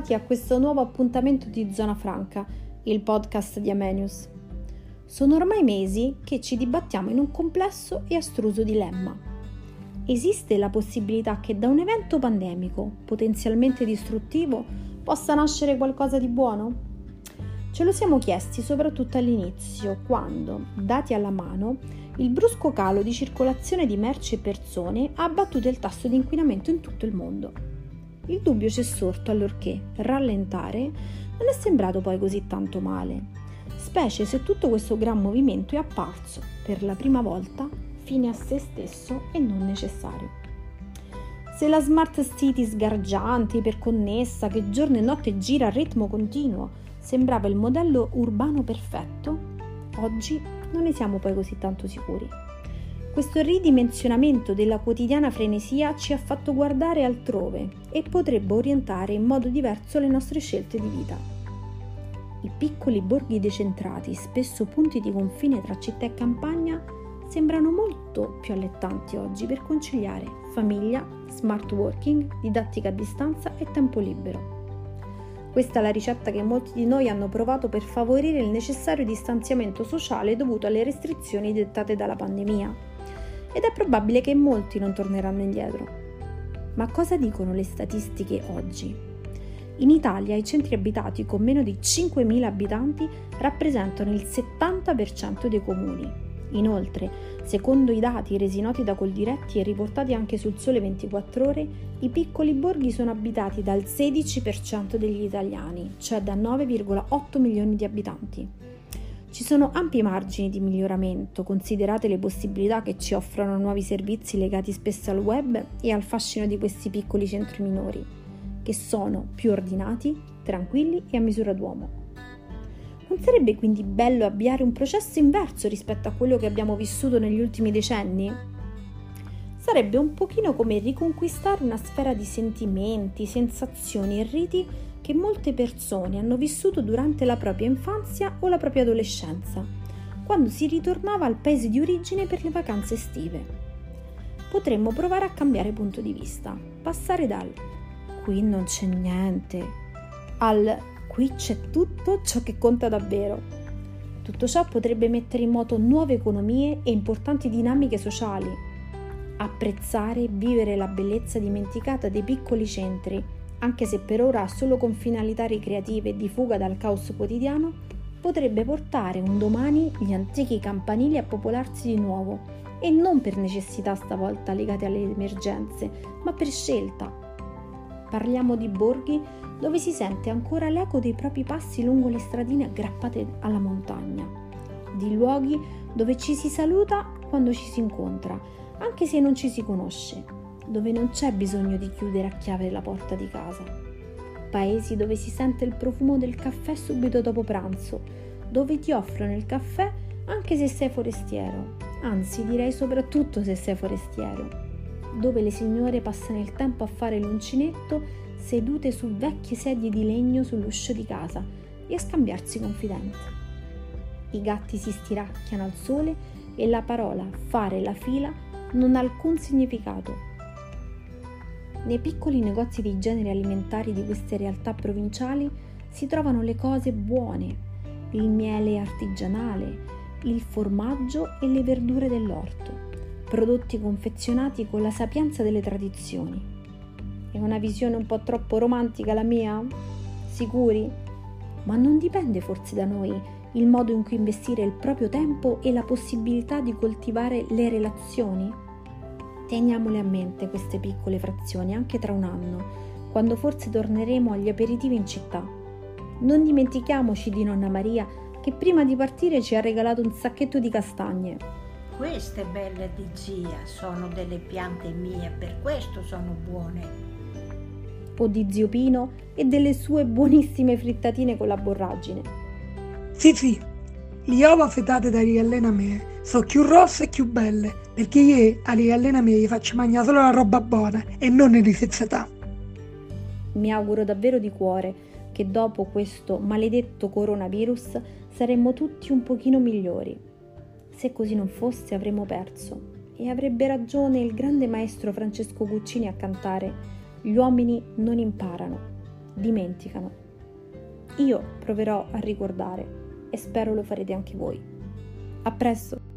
bentrovati a questo nuovo appuntamento di Zona Franca, il podcast di Amenius. Sono ormai mesi che ci dibattiamo in un complesso e astruso dilemma. Esiste la possibilità che da un evento pandemico, potenzialmente distruttivo, possa nascere qualcosa di buono? Ce lo siamo chiesti soprattutto all'inizio, quando, dati alla mano, il brusco calo di circolazione di merci e persone ha abbattuto il tasso di inquinamento in tutto il mondo. Il dubbio c'è sorto allorché rallentare non è sembrato poi così tanto male, specie se tutto questo gran movimento è apparso, per la prima volta, fine a se stesso e non necessario. Se la smart city sgargiante, iperconnessa, che giorno e notte gira a ritmo continuo, sembrava il modello urbano perfetto, oggi non ne siamo poi così tanto sicuri. Questo ridimensionamento della quotidiana frenesia ci ha fatto guardare altrove e potrebbe orientare in modo diverso le nostre scelte di vita. I piccoli borghi decentrati, spesso punti di confine tra città e campagna, sembrano molto più allettanti oggi per conciliare famiglia, smart working, didattica a distanza e tempo libero. Questa è la ricetta che molti di noi hanno provato per favorire il necessario distanziamento sociale dovuto alle restrizioni dettate dalla pandemia ed è probabile che molti non torneranno indietro. Ma cosa dicono le statistiche oggi? In Italia i centri abitati con meno di 5.000 abitanti rappresentano il 70% dei comuni. Inoltre, secondo i dati resi noti da Coldiretti e riportati anche sul Sole 24 ore, i piccoli borghi sono abitati dal 16% degli italiani, cioè da 9,8 milioni di abitanti. Ci sono ampi margini di miglioramento, considerate le possibilità che ci offrono nuovi servizi legati spesso al web e al fascino di questi piccoli centri minori, che sono più ordinati, tranquilli e a misura d'uomo. Non sarebbe quindi bello avviare un processo inverso rispetto a quello che abbiamo vissuto negli ultimi decenni? Sarebbe un pochino come riconquistare una sfera di sentimenti, sensazioni e riti che molte persone hanno vissuto durante la propria infanzia o la propria adolescenza, quando si ritornava al paese di origine per le vacanze estive. Potremmo provare a cambiare punto di vista, passare dal qui non c'è niente al qui c'è tutto ciò che conta davvero. Tutto ciò potrebbe mettere in moto nuove economie e importanti dinamiche sociali. Apprezzare e vivere la bellezza dimenticata dei piccoli centri anche se per ora solo con finalità ricreative e di fuga dal caos quotidiano, potrebbe portare un domani gli antichi campanili a popolarsi di nuovo e non per necessità stavolta legate alle emergenze, ma per scelta. Parliamo di borghi dove si sente ancora l'eco dei propri passi lungo le stradine aggrappate alla montagna, di luoghi dove ci si saluta quando ci si incontra, anche se non ci si conosce, dove non c'è bisogno di chiudere a chiave la porta di casa. Paesi dove si sente il profumo del caffè subito dopo pranzo, dove ti offrono il caffè anche se sei forestiero, anzi direi soprattutto se sei forestiero, dove le signore passano il tempo a fare l'uncinetto sedute su vecchie sedie di legno sull'uscio di casa e a scambiarsi confidenze. I gatti si stiracchiano al sole e la parola fare la fila non ha alcun significato nei piccoli negozi di generi alimentari di queste realtà provinciali si trovano le cose buone, il miele artigianale, il formaggio e le verdure dell'orto, prodotti confezionati con la sapienza delle tradizioni. È una visione un po' troppo romantica la mia? Sicuri? Ma non dipende forse da noi il modo in cui investire il proprio tempo e la possibilità di coltivare le relazioni? Teniamole a mente queste piccole frazioni anche tra un anno, quando forse torneremo agli aperitivi in città. Non dimentichiamoci di nonna Maria che prima di partire ci ha regalato un sacchetto di castagne. Queste belle di zia sono delle piante mie, per questo sono buone. O di zio Pino e delle sue buonissime frittatine con la borragine. Fifi, le uova fetate da riallena me sono più rosse e più belle, perché io alle allena me gli faccio mangiare solo la roba buona e non le rifezzatà. Mi auguro davvero di cuore che dopo questo maledetto coronavirus saremmo tutti un pochino migliori. Se così non fosse avremmo perso. E avrebbe ragione il grande maestro Francesco Guccini a cantare Gli uomini non imparano, dimenticano. Io proverò a ricordare e spero lo farete anche voi. A presto!